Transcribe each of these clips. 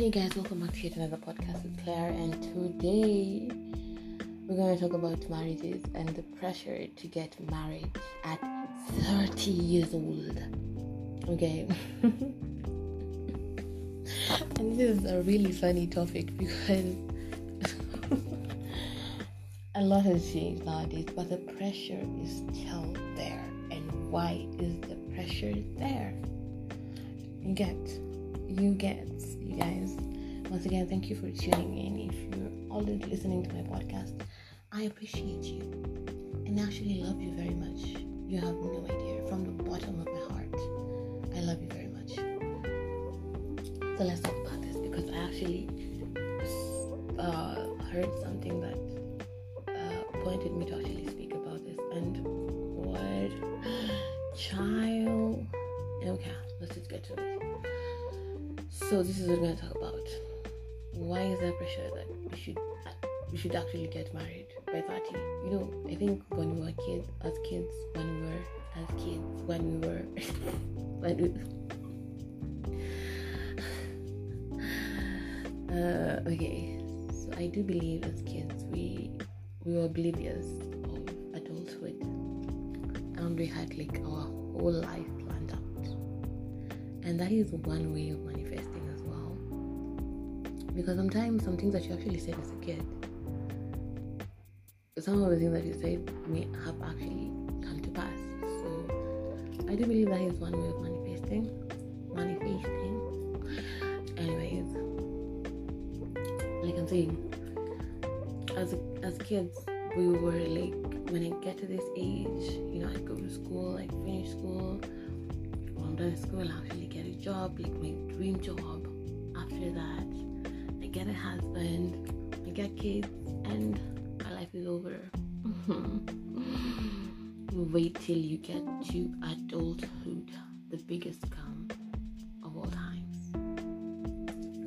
Hey guys, welcome back to another podcast with Claire, and today we're going to talk about marriages and the pressure to get married at 30 years old. Okay, and this is a really funny topic because a lot has changed nowadays, but the pressure is still there. And why is the pressure there? You get, you get, you guys. Once again, thank you for tuning in. If you're already listening to my podcast, I appreciate you and actually love you very much. You have no idea from the bottom of my heart. I love you very much. So let's talk about this because I actually uh, heard something that uh, pointed me to actually So this is what we're going to talk about. Why is there pressure that we should we should actually get married by 30? You know, I think when we were kids, as kids, when we were as kids, when we were when we, uh, okay. So I do believe as kids we we were oblivious of adulthood, and we had like our whole life planned out, and that is one way of. Because sometimes some things that you actually said as a kid, some of the things that you said may have actually come to pass. So I do believe that is one way of manifesting. Manifesting. Anyways, like I'm saying, as as kids, we were like when I get to this age, you know, I go to school, I finish school. When I'm done school, I actually get a job, like my dream job. A husband, I get kids, and my life is over. Wait till you get to adulthood, the biggest scam of all times,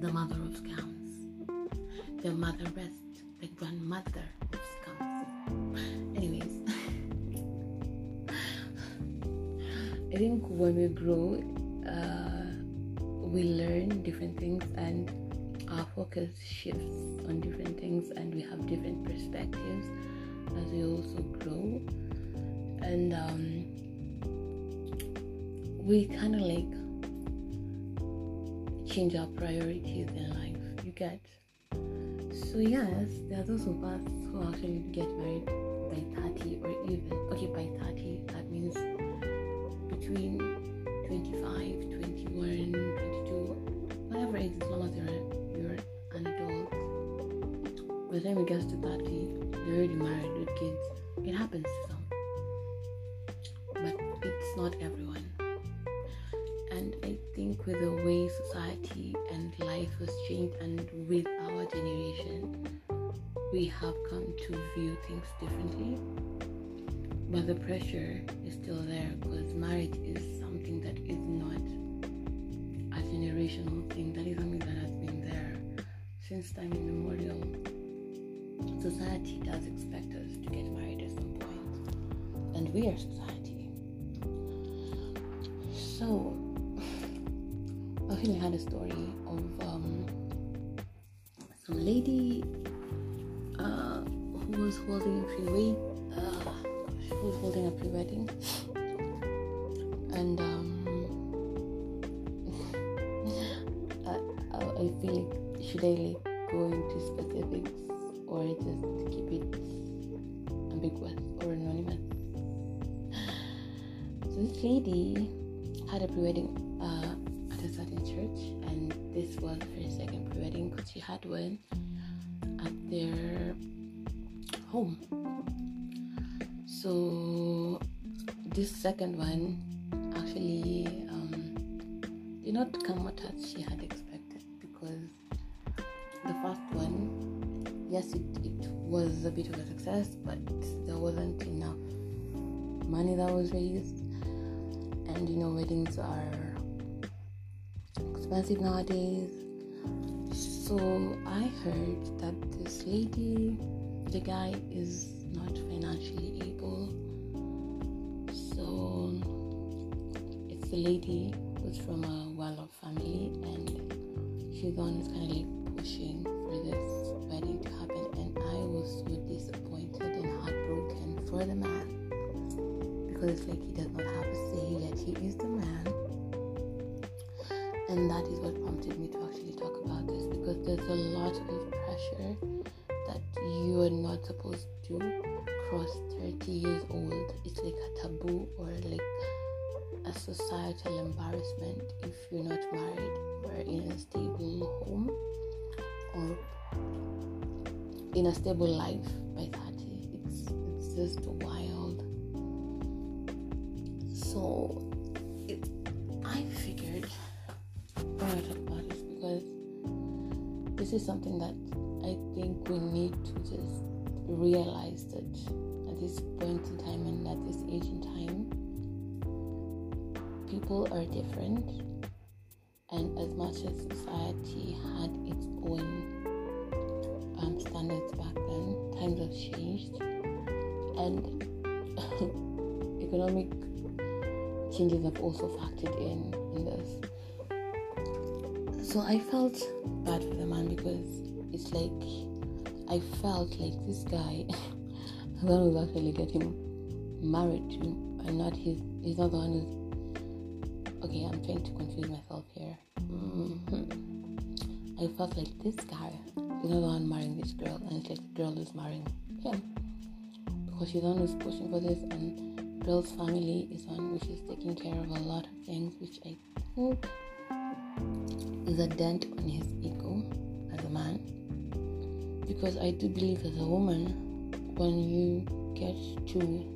the mother of scams, the mother best, the grandmother of scams. Anyways, I think when we grow, uh, we learn different things and our focus shifts on different things and we have different perspectives as we also grow. And um, we kind of like change our priorities in life. You get? So yes there are those of us who actually get married by 30 or even okay by 30 that means between 25 21 22 whatever age as long as you're by the time it gets to 30 you're already married with kids. It happens to some but it's not everyone. And i think with the way society and life has changed and with our generation we have come to view things differently. But the pressure is still there because marriage is something that is not a generational thing. That is something that has been there since time immemorial society does expect us to get married at some point. And we are society. So i actually had a story of um, some lady uh, who was holding a pre uh, she was holding a pre-wedding. And um, I, I, feel like should I like go into specifics or just keep it ambiguous or anonymous. So this lady had a pre-wedding uh, at a certain church and this was her second pre-wedding because she had one at their home. So this second one actually um, did not come out as she had expected yes it, it was a bit of a success but there wasn't enough money that was raised. And you know weddings are expensive nowadays. So i heard that this lady the guy is not financially able. So it's the lady who's from a well-off family and she's the one who's kind of like pushing for this wedding to for the man because it's like he does not have a say, yet he is the man. And that is what prompted me to actually talk about this because there's a lot of pressure that you are not supposed to cross 30 years old. It's like a taboo or like a societal embarrassment if you're not married or in a stable home or in a stable life by 30. It's just wild. So it, I figured I talk about this because this is something that I think we need to just realize that at this point in time and at this age in time people are different, and as much as society had its own um, standards back then, times have changed, and economic changes have also factored in in this. So I felt bad for the man because it's like I felt like this guy, the one who's actually getting married to, and not his, he's not the one who's okay, I'm trying to confuse myself here. Mm-hmm. I felt like this guy is not the one marrying this girl, and it's like the girl is marrying him because she's who's pushing for this, and girl's family is on which is taking care of a lot of things, which I think is a dent on his ego as a man. Because I do believe as a woman, when you get to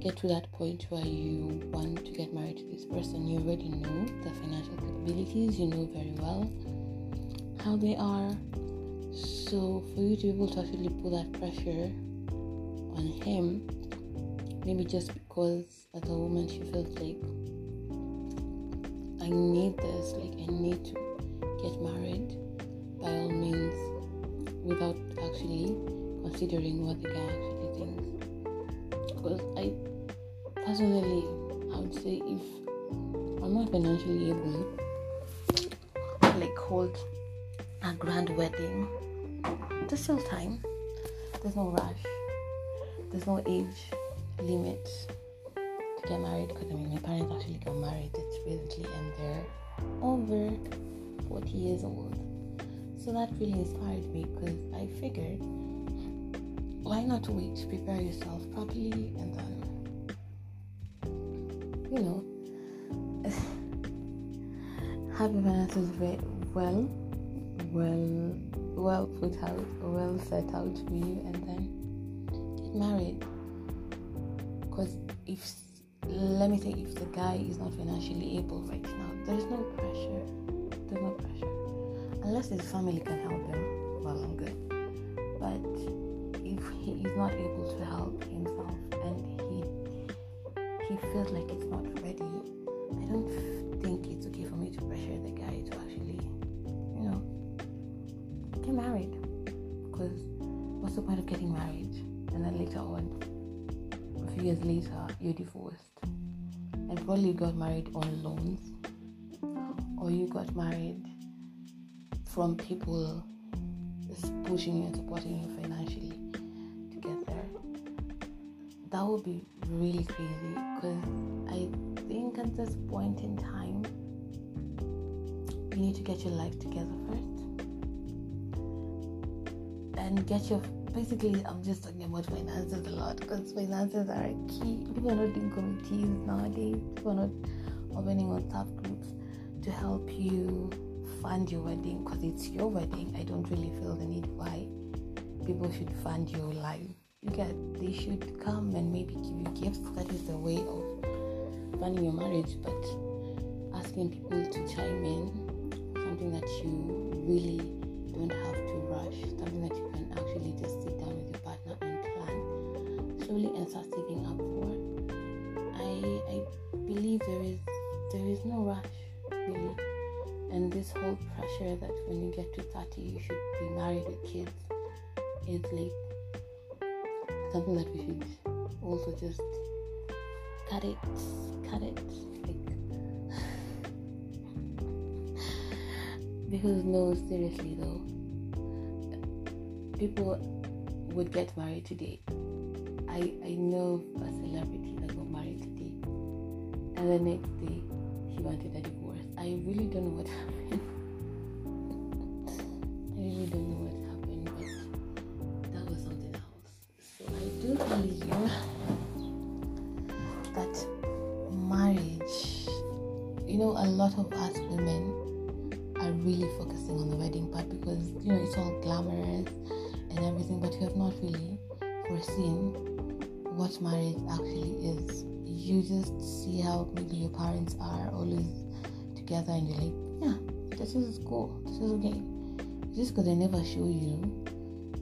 get to that point where you want to get married to this person, you already know the financial capabilities, you know very well how they are. So, for you to be able to actually put that pressure on him, maybe just because as a woman she felt like I need this, like I need to get married by all means without actually considering what the guy actually thinks. Because I personally, I would say if I'm not financially able to like hold a grand wedding, there's still time. There's no rush. There's no age limit to get married because I mean my parents actually got married it's recently and they're over 40 years old. So that really inspired me because I figured why not wait to prepare yourself properly and then you know, have your finances well, well, well put out, well set out for you, and then married. Because if, let me say, if the guy is not financially able right now, there is no pressure. There's no pressure, unless his family can help him. Well, I'm good. But if he is not able to help himself and he he feels like it's not later, you're divorced, and probably got married on loans, or you got married from people pushing you and supporting you financially to get there. That would be really crazy because I think at this point in time, you need to get your life together first and get your basically i'm just talking about finances a lot because finances are key. People are not doing committees nowadays. People are not opening whatsapp groups to help you fund your wedding because it's your wedding. I don't really feel the need why people should fund your life. You get they should come and maybe give you gifts. That is a way of funding your marriage but asking people to chime in something that you really don't have to rush. Something that you can actually just sit down with your partner and plan. Slowly and start saving up for. I i believe there is there is no rush really. And this whole pressure that when you get to 30 you should be married with kids is like something that we should also just cut it, cut it. Like, Because no, seriously though, people would get married today. I I know a celebrity that got married today, and the next day he wanted a divorce. I really don't know what happened. The wedding part because you know it's all glamorous and everything, but you have not really foreseen what marriage actually is. You just see how maybe your parents are always together and you're like, yeah, this is cool, this is okay. Just because they never show you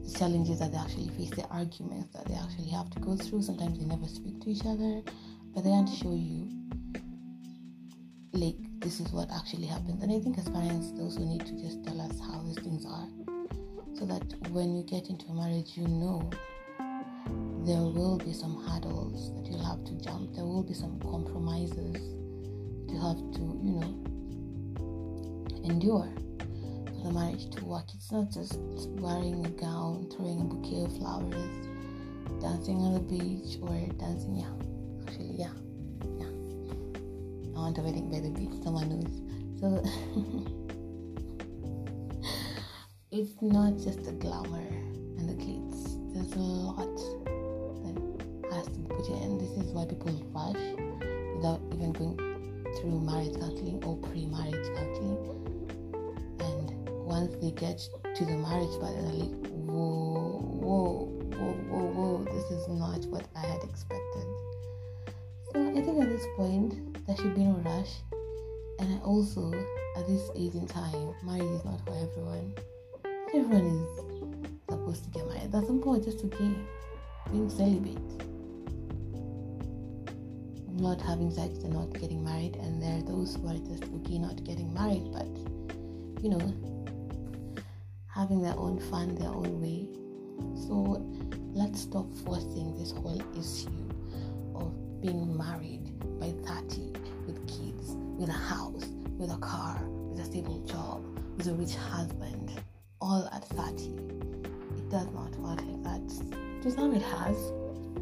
the challenges that they actually face, the arguments that they actually have to go through. Sometimes they never speak to each other, but they want to show you like this is what actually happens. And I think as parents, they also need to just tell us how these things are, so that when you get into a marriage, you know there will be some hurdles that you'll have to jump. There will be some compromises you have to, you know, endure for the marriage to work. It's not just wearing a gown, throwing a bouquet of flowers, dancing on the beach, or dancing. Yeah, actually, yeah wedding by the beach, someone knows. So it's not just the glamour and the glitz. There's a lot that has to be put in. This is why people rush without even going through marriage counseling or pre-marriage counseling. And once they get to the marriage part, they're like, whoa, whoa, whoa, whoa, whoa, this is not what I had expected. So I think at this point, there should be no And I also, at this age in time, marriage is not for everyone. Everyone is supposed to get married. That's important, just okay. Being celibate. Not having sex and not getting married, and there are those who are just okay not getting married, but you know, having their own fun, their own way. So let's stop forcing this whole issue of being married by 30 with kids, with a house, with a car, with a stable job, with a rich husband, all at 30. It does not work like that. To some it has,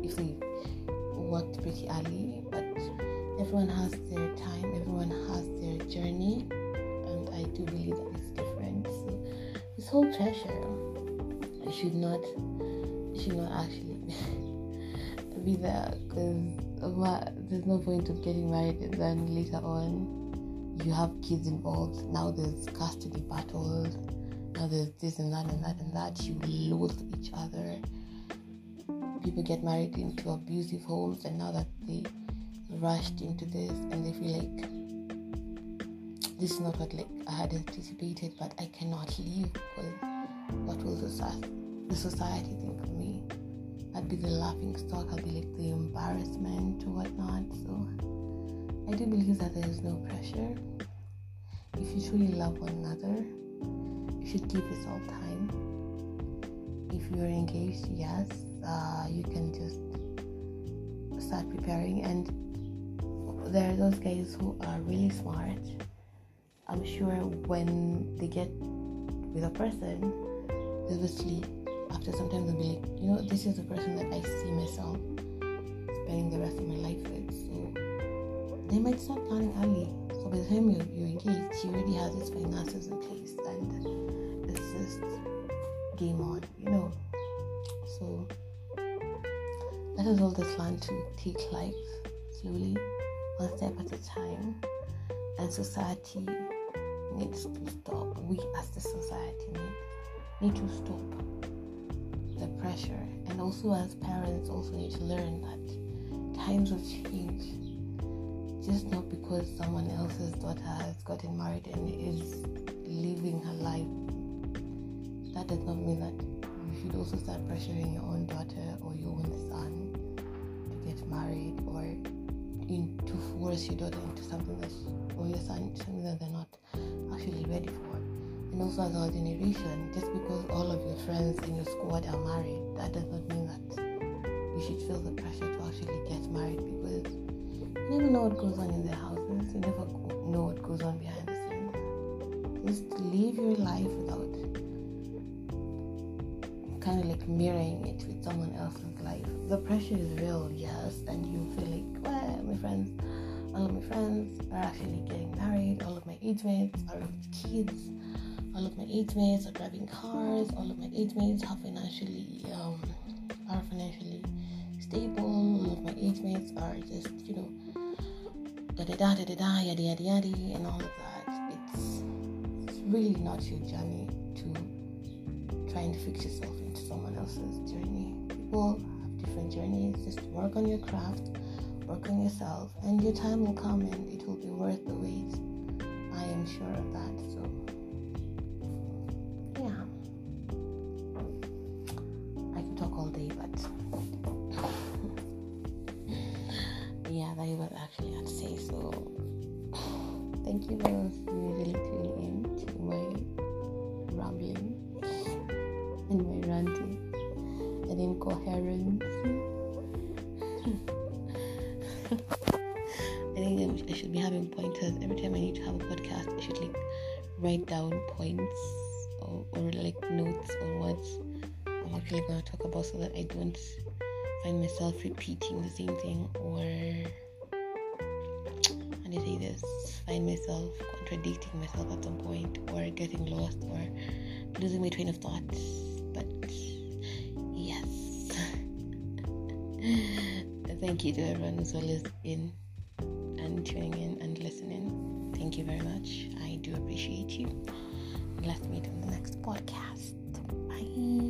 if they worked pretty early, but everyone has their time, everyone has their journey, and I do believe that it's different. So this whole pressure should not should not actually be there because uh, there's no point of getting married and then later on you have kids involved. Now there's custody battles. Now there's this and that and that and that. You loathe each other. People get married into abusive homes, and now that they rushed into this and they feel like this is not what like I had anticipated, but I cannot leave because what will the society think be the laughing stock, I'll be like the embarrassment or whatnot. So I do believe that there is no pressure. If you truly love one another, you should give yourself time. If you're engaged, yes, uh, you can just start preparing. And there are those guys who are really smart. I'm sure when they get with a person, they will sleep after some time they'll be like, you know, this is the person that I see myself spending the rest of my life with. So they might start planning early. So by the time you're, you're engaged, he already has his finances in place and it's just game on, you know. So that is all just learn to take life slowly, one step at a time. And society needs to stop. We as the society need, need to stop the pressure. And also as parents also need to learn that times will change. Just not because someone else's daughter has gotten married and is living her life. That does not mean that you should also start pressuring your own daughter or your own son to get married or in, to force your daughter into something that or your son something that they're not actually ready for also as our generation, just because all of your friends in your squad are married, that does not mean that you should feel the pressure to actually get married because you never know what goes on in their houses. You never know what goes on behind the scenes. Just live your life without kind of like mirroring it with someone else's life. The pressure is real, yes, and you feel like, well, my friends, all of my friends are actually getting married, all of my age mates are with kids, all of my age mates are driving cars, all of my age mates have financially um, are financially stable, all of my age mates are just, you know, da da da da da da yada yada yada and all of that. It's it's really not your journey to try and fix yourself into someone else's journey. People have different journeys. Just work on your craft, work on yourself, and your time will come and it will be worth the wait. I am sure of that. So day but yeah, that what I actually to say. So thank you for really tuning in to my rambling and my ranting and incoherence. I think I should be having pointers every time I need to have a podcast. I should like write down points or, or like notes or words I'm actually going about so that I don't find myself repeating the same thing or and I say this? Find myself contradicting myself at some point or getting lost or losing my train of thought but yes. Thank you to everyone who's always in and tuning in and listening. Thank you very much. I do appreciate you. Let's meet in the next podcast. Bye